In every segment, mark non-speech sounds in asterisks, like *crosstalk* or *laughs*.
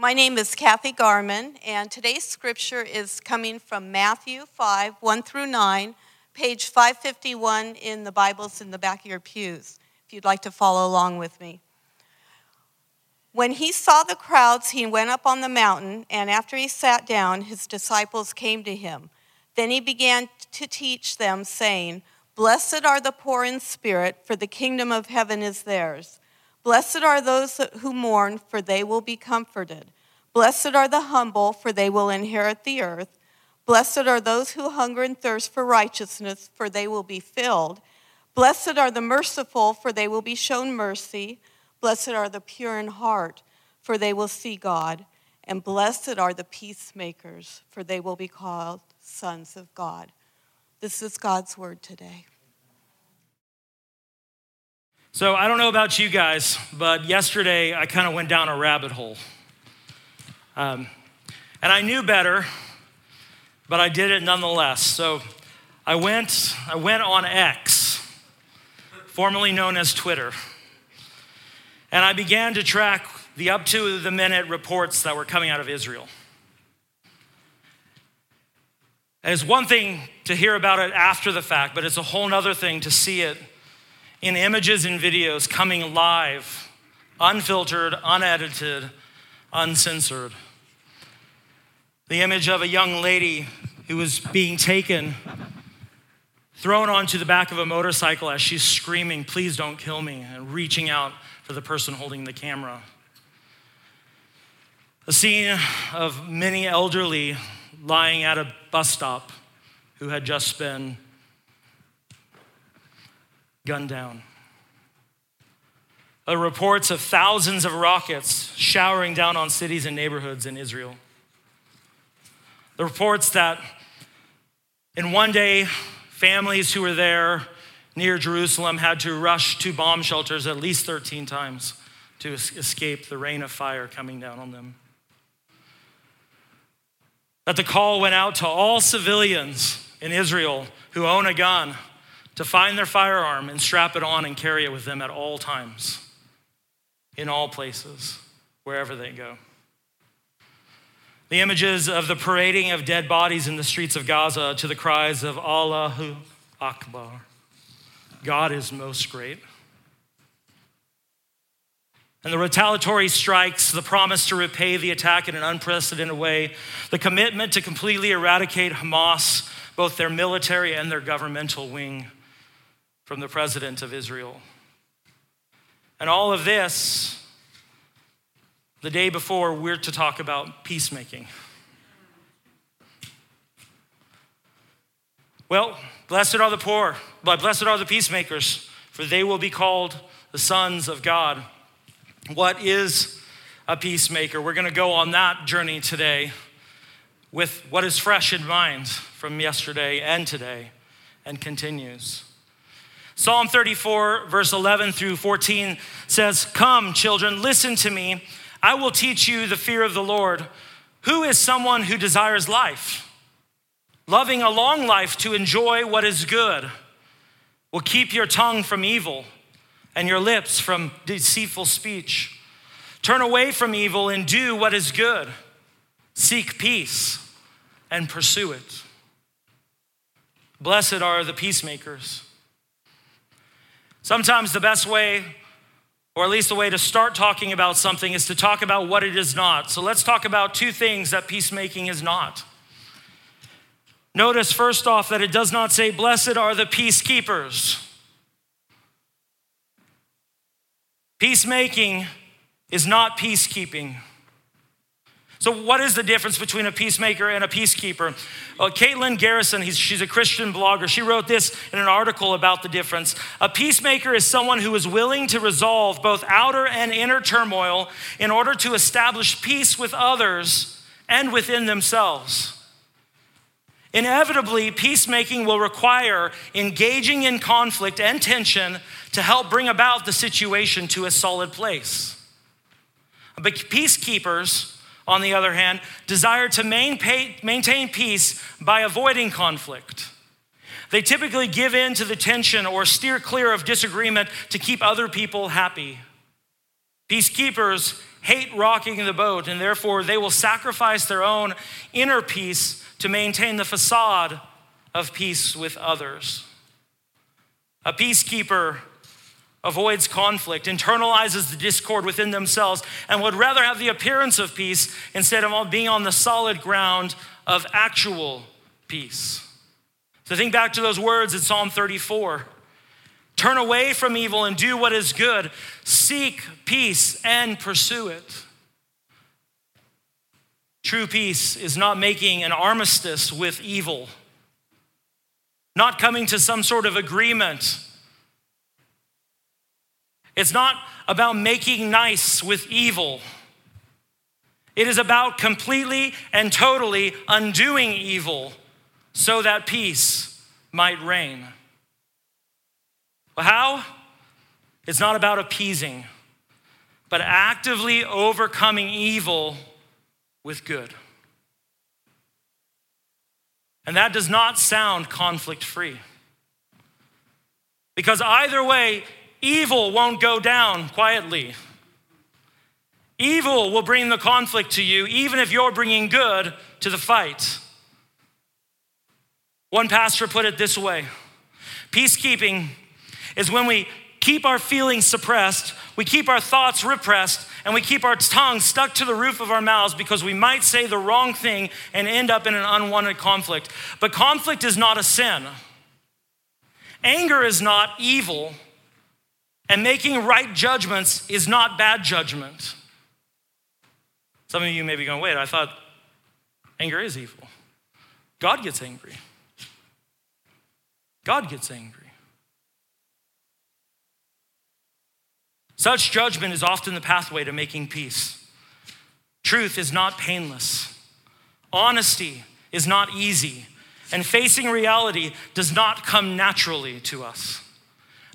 My name is Kathy Garman, and today's scripture is coming from Matthew 5 1 through 9, page 551 in the Bibles in the back of your pews, if you'd like to follow along with me. When he saw the crowds, he went up on the mountain, and after he sat down, his disciples came to him. Then he began to teach them, saying, Blessed are the poor in spirit, for the kingdom of heaven is theirs. Blessed are those who mourn, for they will be comforted. Blessed are the humble, for they will inherit the earth. Blessed are those who hunger and thirst for righteousness, for they will be filled. Blessed are the merciful, for they will be shown mercy. Blessed are the pure in heart, for they will see God. And blessed are the peacemakers, for they will be called sons of God. This is God's word today. So I don't know about you guys, but yesterday I kind of went down a rabbit hole. Um, and I knew better, but I did it nonetheless. So I went, I went on X, formerly known as Twitter, and I began to track the up to the minute reports that were coming out of Israel. It's one thing to hear about it after the fact, but it's a whole other thing to see it in images and videos coming live, unfiltered, unedited, uncensored. The image of a young lady who was being taken, thrown onto the back of a motorcycle as she's screaming, Please don't kill me, and reaching out for the person holding the camera. A scene of many elderly lying at a bus stop who had just been gunned down. The reports of thousands of rockets showering down on cities and neighborhoods in Israel. The reports that in one day, families who were there near Jerusalem had to rush to bomb shelters at least 13 times to escape the rain of fire coming down on them. That the call went out to all civilians in Israel who own a gun to find their firearm and strap it on and carry it with them at all times, in all places, wherever they go. The images of the parading of dead bodies in the streets of Gaza to the cries of Allahu Akbar. God is most great. And the retaliatory strikes, the promise to repay the attack in an unprecedented way, the commitment to completely eradicate Hamas, both their military and their governmental wing from the president of Israel. And all of this, the day before, we're to talk about peacemaking. Well, blessed are the poor, but blessed are the peacemakers, for they will be called the sons of God. What is a peacemaker? We're going to go on that journey today with what is fresh in mind from yesterday and today and continues. Psalm 34, verse 11 through 14 says, Come, children, listen to me. I will teach you the fear of the Lord. Who is someone who desires life? Loving a long life to enjoy what is good will keep your tongue from evil and your lips from deceitful speech. Turn away from evil and do what is good. Seek peace and pursue it. Blessed are the peacemakers Sometimes the best way, or at least the way to start talking about something, is to talk about what it is not. So let's talk about two things that peacemaking is not. Notice first off that it does not say, Blessed are the peacekeepers. Peacemaking is not peacekeeping. So, what is the difference between a peacemaker and a peacekeeper? Uh, Caitlin Garrison, she's a Christian blogger. She wrote this in an article about the difference. A peacemaker is someone who is willing to resolve both outer and inner turmoil in order to establish peace with others and within themselves. Inevitably, peacemaking will require engaging in conflict and tension to help bring about the situation to a solid place. But peacekeepers, on the other hand, desire to maintain peace by avoiding conflict. They typically give in to the tension or steer clear of disagreement to keep other people happy. Peacekeepers hate rocking the boat, and therefore they will sacrifice their own inner peace to maintain the facade of peace with others. A peacekeeper avoids conflict, internalizes the discord within themselves, and would rather have the appearance of peace instead of being on the solid ground of actual peace. So think back to those words in Psalm 34. Turn away from evil and do what is good. Seek peace and pursue it. True peace is not making an armistice with evil, not coming to some sort of agreement it's not about making nice with evil. It is about completely and totally undoing evil so that peace might reign. Well, how? It's not about appeasing, but actively overcoming evil with good. And that does not sound conflict free. Because either way, Evil won't go down quietly. Evil will bring the conflict to you, even if you're bringing good to the fight. One pastor put it this way Peacekeeping is when we keep our feelings suppressed, we keep our thoughts repressed, and we keep our tongue stuck to the roof of our mouths because we might say the wrong thing and end up in an unwanted conflict. But conflict is not a sin, anger is not evil. And making right judgments is not bad judgment. Some of you may be going, wait, I thought anger is evil. God gets angry. God gets angry. Such judgment is often the pathway to making peace. Truth is not painless. Honesty is not easy. And facing reality does not come naturally to us.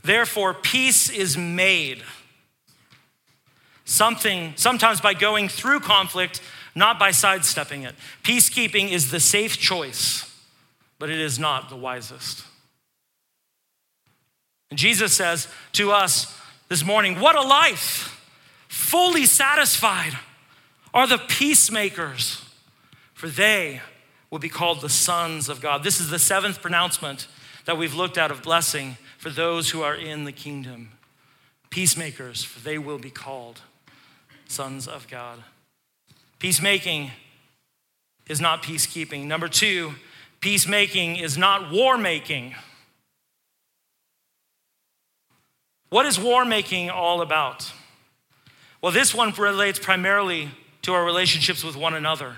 Therefore, peace is made. Something, sometimes by going through conflict, not by sidestepping it. Peacekeeping is the safe choice, but it is not the wisest. And Jesus says to us this morning, What a life! Fully satisfied are the peacemakers, for they will be called the sons of God. This is the seventh pronouncement that we've looked at of blessing for those who are in the kingdom. Peacemakers, for they will be called sons of God. Peacemaking is not peacekeeping. Number two, peacemaking is not war making. What is war making all about? Well, this one relates primarily to our relationships with one another.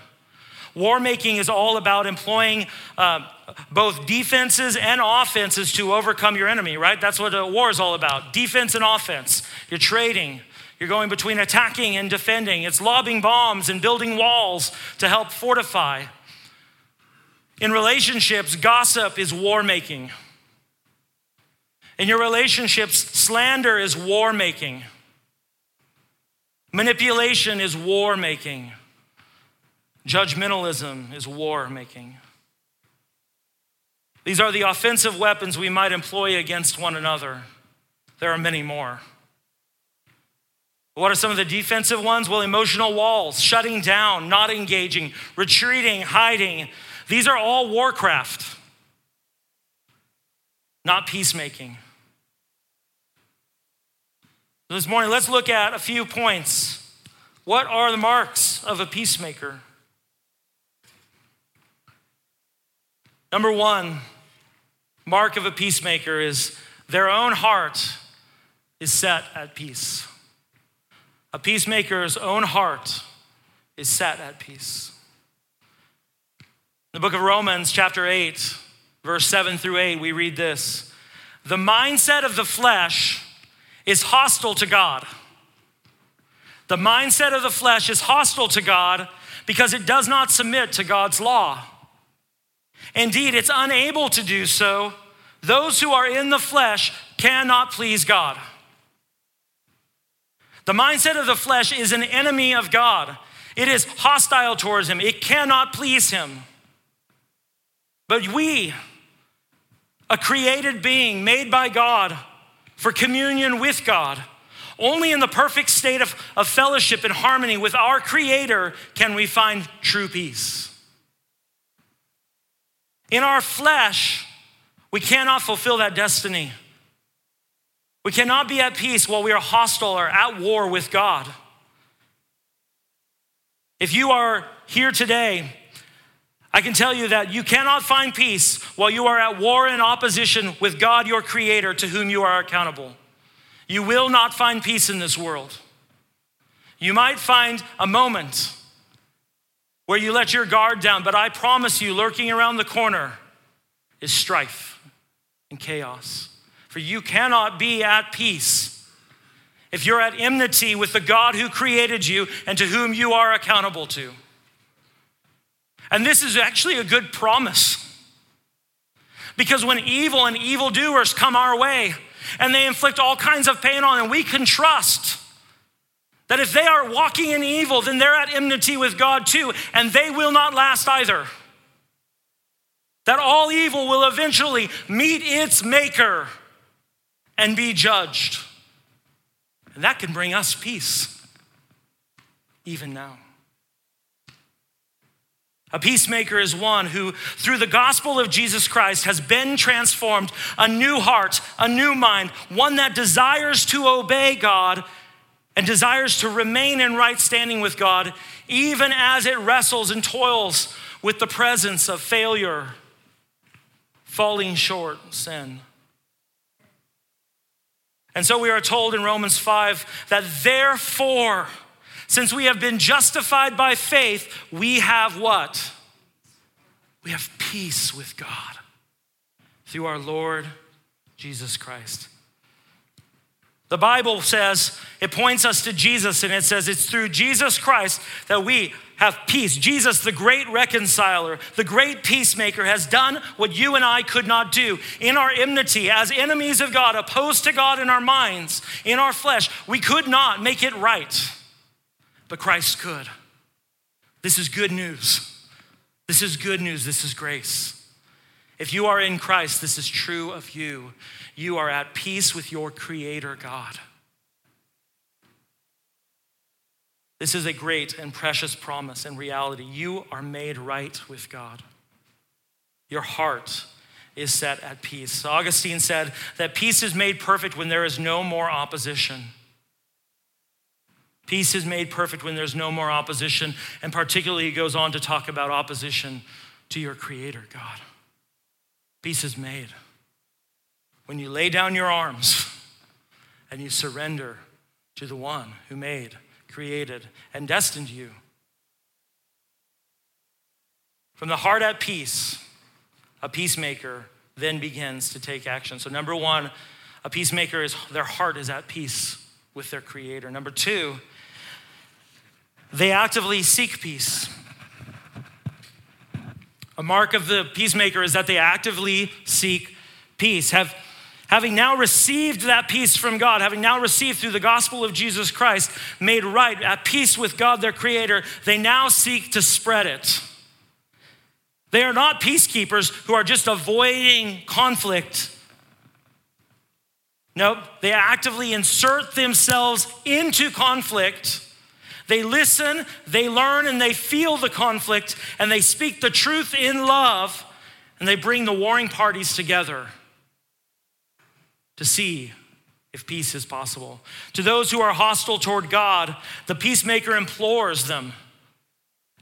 War making is all about employing uh, both defenses and offenses to overcome your enemy, right? That's what a war is all about defense and offense. You're trading, you're going between attacking and defending, it's lobbing bombs and building walls to help fortify. In relationships, gossip is war making. In your relationships, slander is war making. Manipulation is war making. Judgmentalism is war making. These are the offensive weapons we might employ against one another. There are many more. What are some of the defensive ones? Well, emotional walls, shutting down, not engaging, retreating, hiding. These are all warcraft, not peacemaking. This morning, let's look at a few points. What are the marks of a peacemaker? Number one, mark of a peacemaker is their own heart is set at peace. A peacemaker's own heart is set at peace. In the book of Romans, chapter 8, verse 7 through 8, we read this The mindset of the flesh is hostile to God. The mindset of the flesh is hostile to God because it does not submit to God's law. Indeed, it's unable to do so. Those who are in the flesh cannot please God. The mindset of the flesh is an enemy of God. It is hostile towards him. It cannot please him. But we, a created being made by God for communion with God, Only in the perfect state of, of fellowship and harmony with our Creator can we find true peace. In our flesh, we cannot fulfill that destiny. We cannot be at peace while we are hostile or at war with God. If you are here today, I can tell you that you cannot find peace while you are at war and opposition with God, your Creator, to whom you are accountable. You will not find peace in this world. You might find a moment where you let your guard down, but I promise you, lurking around the corner is strife and chaos. For you cannot be at peace if you're at enmity with the God who created you and to whom you are accountable to. And this is actually a good promise. Because when evil and evildoers come our way and they inflict all kinds of pain on, and we can trust that if they are walking in evil, then they're at enmity with God too, and they will not last either. That all evil will eventually meet its maker and be judged. And that can bring us peace, even now. A peacemaker is one who, through the gospel of Jesus Christ, has been transformed, a new heart, a new mind, one that desires to obey God and desires to remain in right standing with God, even as it wrestles and toils with the presence of failure, falling short, sin. And so we are told in Romans 5 that therefore, since we have been justified by faith, we have what? We have peace with God through our Lord Jesus Christ. The Bible says, it points us to Jesus, and it says it's through Jesus Christ that we have peace. Jesus, the great reconciler, the great peacemaker, has done what you and I could not do. In our enmity, as enemies of God, opposed to God in our minds, in our flesh, we could not make it right but Christ could. This is good news. This is good news. This is grace. If you are in Christ, this is true of you. You are at peace with your Creator God. This is a great and precious promise and reality. You are made right with God. Your heart is set at peace. Augustine said that peace is made perfect when there is no more opposition. Peace is made perfect when there's no more opposition. And particularly, he goes on to talk about opposition to your Creator, God. Peace is made when you lay down your arms *laughs* and you surrender to the one who made, created, and destined you. From the heart at peace, a peacemaker then begins to take action. So, number one, a peacemaker is their heart is at peace with their creator. Number two, they actively seek peace. A mark of the peacemaker is that they actively seek peace. Have, having now received that peace from God, having now received through the gospel of Jesus Christ, made right, at peace with God, their creator, they now seek to spread it. They are not peacekeepers who are just avoiding conflict. Nope, they actively insert themselves into conflict they listen, they learn, and they feel the conflict, and they speak the truth in love, and they bring the warring parties together to see if peace is possible. To those who are hostile toward God, the peacemaker implores them.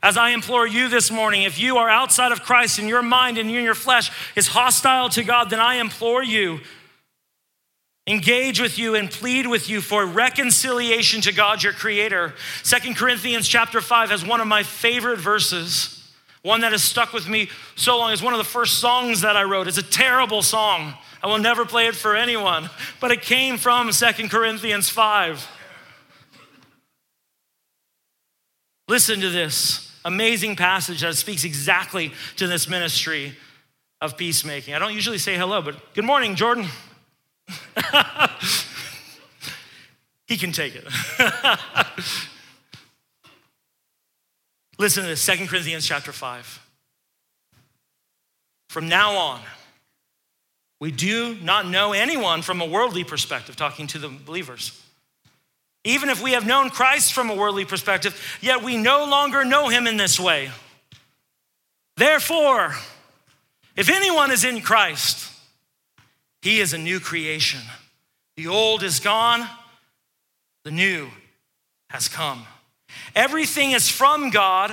As I implore you this morning, if you are outside of Christ and your mind and your flesh is hostile to God, then I implore you engage with you and plead with you for reconciliation to God your creator. Second Corinthians chapter 5 has one of my favorite verses. One that has stuck with me so long. It's one of the first songs that I wrote. It's a terrible song. I will never play it for anyone, but it came from Second Corinthians 5. Listen to this amazing passage that speaks exactly to this ministry of peacemaking. I don't usually say hello, but good morning, Jordan. *laughs* he can take it. *laughs* Listen to this 2 Corinthians chapter 5. From now on, we do not know anyone from a worldly perspective, talking to the believers. Even if we have known Christ from a worldly perspective, yet we no longer know him in this way. Therefore, if anyone is in Christ, he is a new creation. The old is gone, the new has come. Everything is from God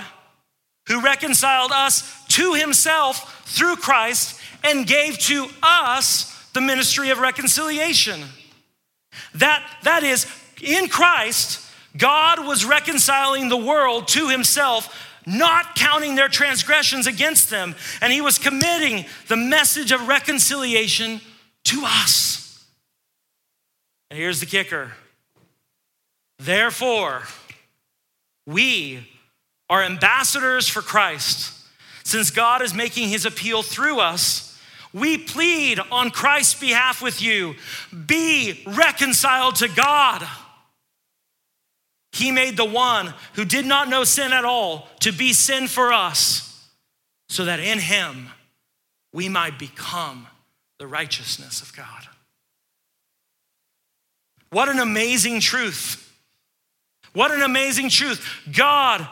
who reconciled us to himself through Christ and gave to us the ministry of reconciliation. That, that is, in Christ, God was reconciling the world to himself, not counting their transgressions against them, and he was committing the message of reconciliation to us. And here's the kicker Therefore, we are ambassadors for Christ. Since God is making his appeal through us, we plead on Christ's behalf with you be reconciled to God. He made the one who did not know sin at all to be sin for us, so that in him we might become the righteousness of God. What an amazing truth! What an amazing truth. God,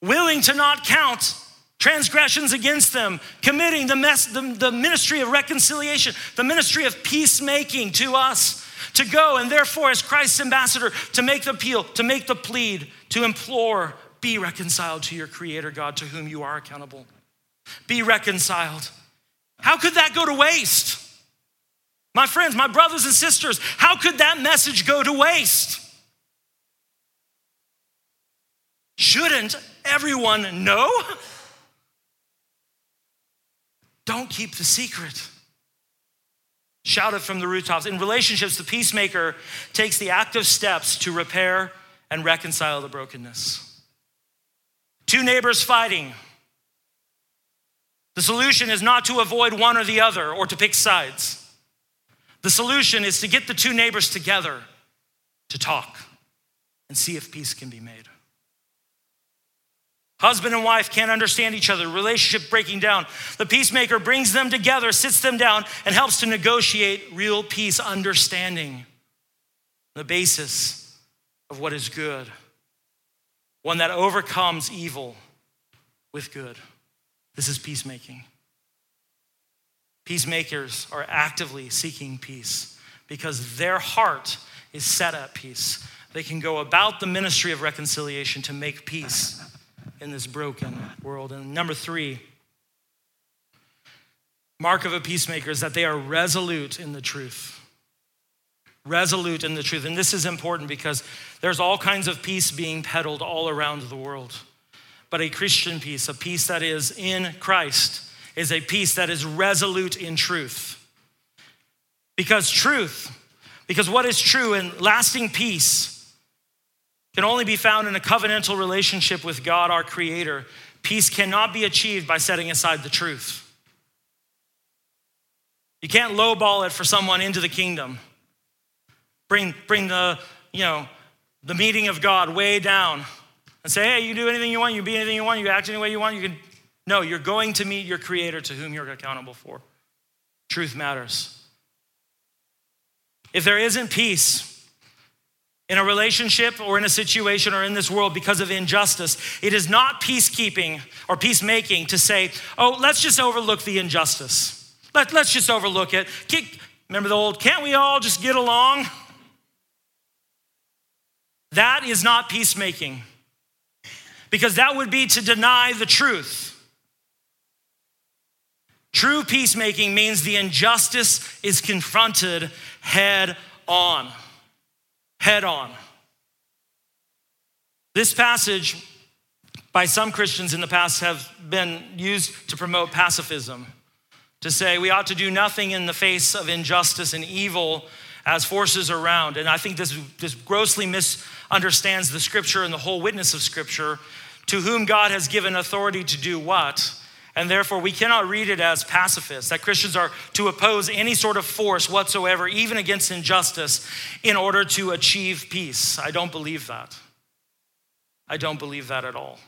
willing to not count transgressions against them, committing the, mess, the, the ministry of reconciliation, the ministry of peacemaking to us to go and therefore as christ's ambassador to make the appeal to make the plead to implore be reconciled to your creator god to whom you are accountable be reconciled how could that go to waste my friends my brothers and sisters how could that message go to waste shouldn't everyone know don't keep the secret. Shout it from the rooftops. In relationships, the peacemaker takes the active steps to repair and reconcile the brokenness. Two neighbors fighting. The solution is not to avoid one or the other or to pick sides. The solution is to get the two neighbors together to talk and see if peace can be made. Husband and wife can't understand each other, relationship breaking down. The peacemaker brings them together, sits them down, and helps to negotiate real peace, understanding the basis of what is good, one that overcomes evil with good. This is peacemaking. Peacemakers are actively seeking peace because their heart is set at peace. They can go about the ministry of reconciliation to make peace in this broken world. And number three, mark of a peacemaker is that they are resolute in the truth. Resolute in the truth. And this is important because there's all kinds of peace being peddled all around the world. But a Christian peace, a peace that is in Christ, is a peace that is resolute in truth. Because truth, because what is true and lasting peace can only be found in a covenantal relationship with God, our Creator. Peace cannot be achieved by setting aside the truth. You can't lowball it for someone into the kingdom. Bring, bring the, you know, the meeting of God way down and say, hey, you do anything you want, you be anything you want, you act any way you want, you can. No, you're going to meet your creator to whom you're accountable for. Truth matters. If there isn't peace, in a relationship or in a situation or in this world because of injustice. It is not peacekeeping or peacemaking to say, oh, let's just overlook the injustice. Let, let's just overlook it. Remember the old, can't we all just get along? That is not peacemaking because that would be to deny the truth. True peacemaking means the injustice is confronted head on head on. This passage, by some Christians in the past, have been used to promote pacifism, to say we ought to do nothing in the face of injustice and evil as forces around. And I think this, this grossly misunderstands the scripture and the whole witness of scripture, to whom God has given authority to do what. And therefore, we cannot read it as pacifists, that Christians are to oppose any sort of force whatsoever, even against injustice, in order to achieve peace. I don't believe that. I don't believe that at all.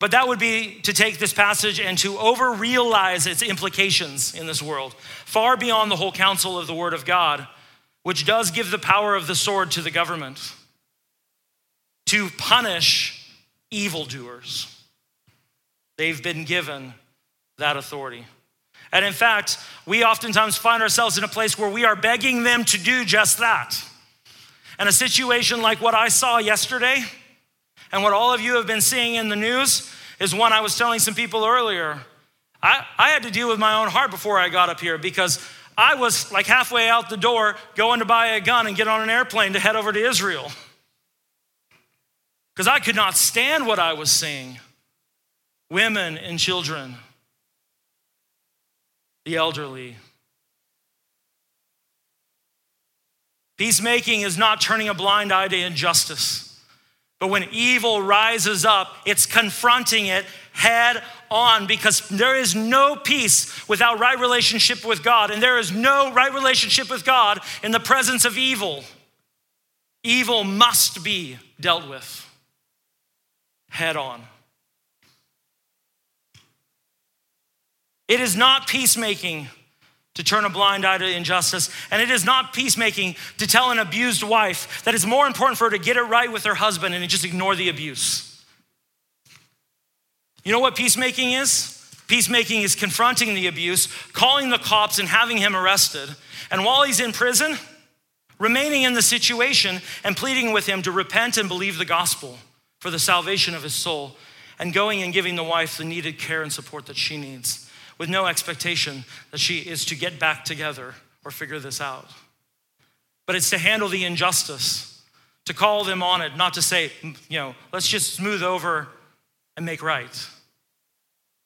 But that would be to take this passage and to over realize its implications in this world, far beyond the whole counsel of the Word of God, which does give the power of the sword to the government to punish evildoers. They've been given that authority. And in fact, we oftentimes find ourselves in a place where we are begging them to do just that. And a situation like what I saw yesterday and what all of you have been seeing in the news is one I was telling some people earlier. I, I had to deal with my own heart before I got up here because I was like halfway out the door going to buy a gun and get on an airplane to head over to Israel. Because I could not stand what I was seeing women and children the elderly. Peacemaking is not turning a blind eye to injustice. But when evil rises up, it's confronting it head on because there is no peace without right relationship with God, and there is no right relationship with God in the presence of evil. Evil must be dealt with head on. It is not peacemaking to turn a blind eye to injustice, and it is not peacemaking to tell an abused wife that it's more important for her to get it right with her husband and just ignore the abuse. You know what peacemaking is? Peacemaking is confronting the abuse, calling the cops, and having him arrested. And while he's in prison, remaining in the situation and pleading with him to repent and believe the gospel for the salvation of his soul, and going and giving the wife the needed care and support that she needs with no expectation that she is to get back together or figure this out. But it's to handle the injustice, to call them on it, not to say, you know, let's just smooth over and make right.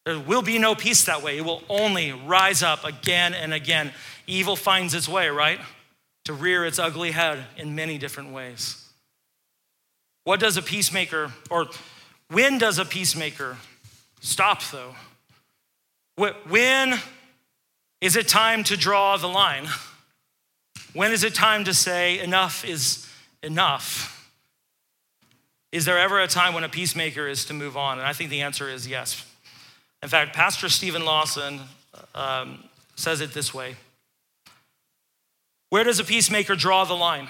There will be no peace that way. It will only rise up again and again. Evil finds its way, right? To rear its ugly head in many different ways. What does a peacemaker, or when does a peacemaker stop, though? When is it time to draw the line? When is it time to say enough is enough? Is there ever a time when a peacemaker is to move on? And I think the answer is yes. In fact, Pastor Steven Lawson um, says it this way Where does a peacemaker draw the line?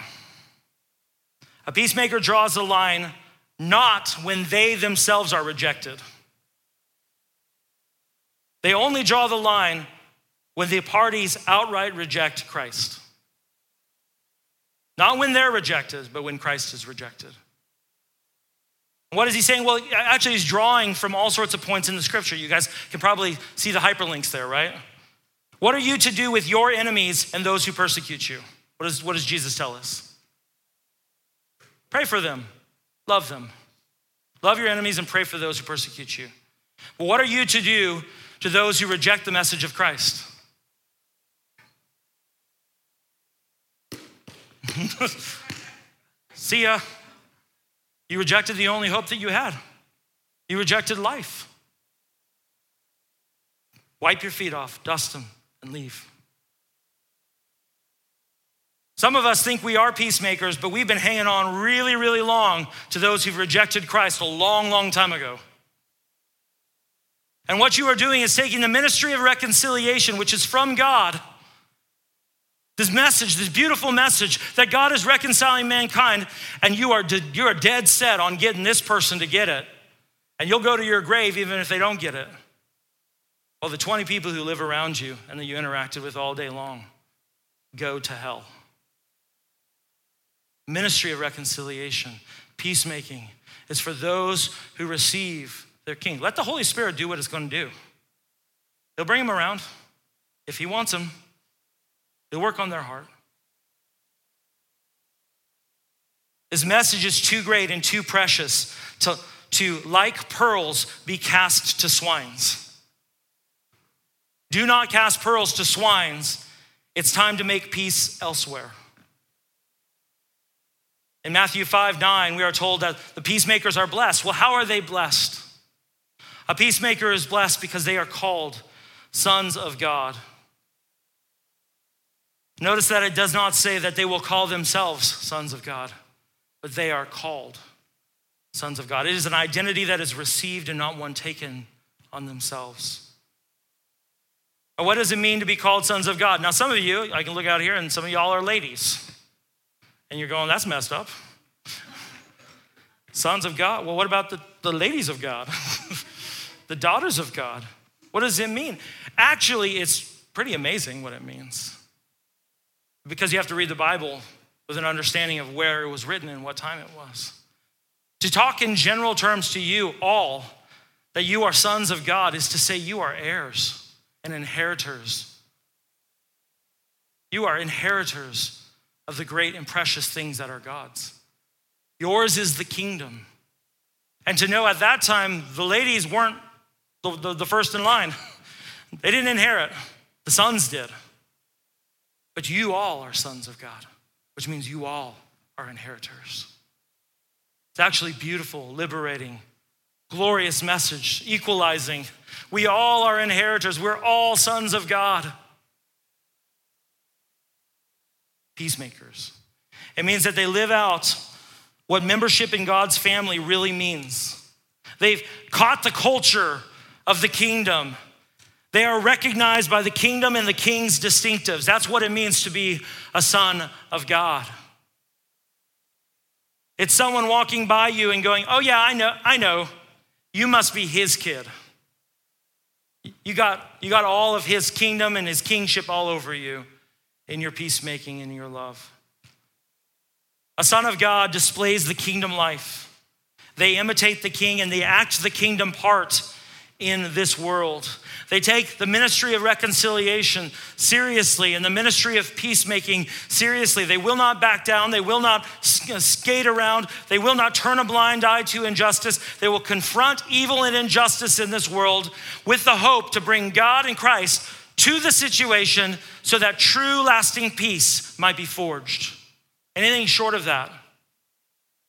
A peacemaker draws the line not when they themselves are rejected. They only draw the line when the parties outright reject Christ. Not when they're rejected, but when Christ is rejected. What is he saying? Well, actually, he's drawing from all sorts of points in the scripture. You guys can probably see the hyperlinks there, right? What are you to do with your enemies and those who persecute you? What, is, what does Jesus tell us? Pray for them, love them. Love your enemies and pray for those who persecute you. But what are you to do to those who reject the message of Christ. *laughs* See ya. You rejected the only hope that you had. You rejected life. Wipe your feet off, dust them, and leave. Some of us think we are peacemakers, but we've been hanging on really, really long to those who've rejected Christ a long, long time ago. And what you are doing is taking the ministry of reconciliation, which is from God, this message, this beautiful message that God is reconciling mankind, and you are, you are dead set on getting this person to get it. And you'll go to your grave even if they don't get it. Well, the 20 people who live around you and that you interacted with all day long go to hell. Ministry of reconciliation, peacemaking, is for those who receive their king. Let the Holy Spirit do what it's going to do. He'll bring them around. If He wants them, He'll work on their heart. His message is too great and too precious to, to, like pearls, be cast to swines. Do not cast pearls to swines. It's time to make peace elsewhere. In Matthew 5 9, we are told that the peacemakers are blessed. Well, how are they blessed? A peacemaker is blessed because they are called sons of God. Notice that it does not say that they will call themselves sons of God, but they are called sons of God. It is an identity that is received and not one taken on themselves. What does it mean to be called sons of God? Now, some of you, I can look out here, and some of y'all are ladies. And you're going, that's messed up. *laughs* sons of God? Well, what about the, the ladies of God? *laughs* the daughters of God? What does it mean? Actually, it's pretty amazing what it means. Because you have to read the Bible with an understanding of where it was written and what time it was. To talk in general terms to you all that you are sons of God is to say you are heirs and inheritors. You are inheritors of the great and precious things that are God's. Yours is the kingdom. And to know at that time, the ladies weren't the, the, the first in line, they didn't inherit, the sons did. But you all are sons of God, which means you all are inheritors. It's actually beautiful, liberating, glorious message, equalizing. We all are inheritors. We're all sons of God. Peacemakers. It means that they live out what membership in God's family really means. They've caught the culture of the kingdom. They are recognized by the kingdom and the king's distinctives. That's what it means to be a son of God. It's someone walking by you and going, Oh, yeah, I know, I know. You must be his kid. You got, you got all of his kingdom and his kingship all over you in your peacemaking and your love. A son of God displays the kingdom life. They imitate the king and they act the kingdom part in this world. They take the ministry of reconciliation seriously and the ministry of peacemaking seriously. They will not back down. They will not uh, skate around. They will not turn a blind eye to injustice. They will confront evil and injustice in this world with the hope to bring God and Christ to the situation so that true lasting peace might be forged. Anything short of that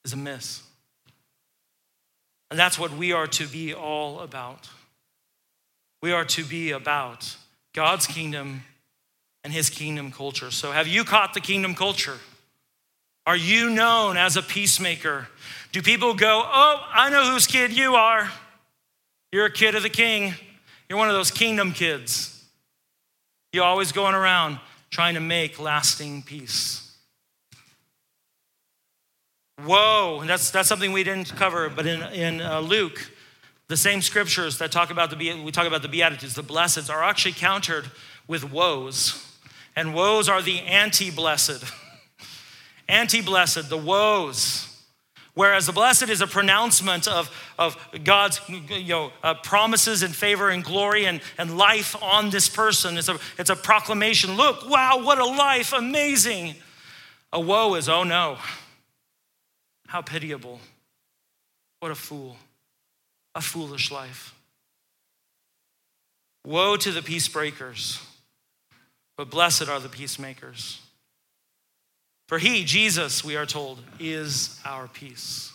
is a miss. And that's what we are to be all about. We are to be about God's kingdom and his kingdom culture. So, have you caught the kingdom culture? Are you known as a peacemaker? Do people go, Oh, I know whose kid you are? You're a kid of the king. You're one of those kingdom kids. You're always going around trying to make lasting peace. Whoa, that's, that's something we didn't cover, but in, in uh, Luke, the same scriptures that talk about the we talk about the beatitudes, the blesseds are actually countered with woes. And woes are the anti-blessed. *laughs* anti-blessed, the woes. Whereas the blessed is a pronouncement of, of God's you know, uh, promises and favor and glory and, and life on this person. It's a, it's a proclamation. Look, wow, what a life, amazing. A woe is, oh no, how pitiable. What a fool a foolish life. Woe to the peace breakers, but blessed are the peacemakers. For he, Jesus, we are told, is our peace.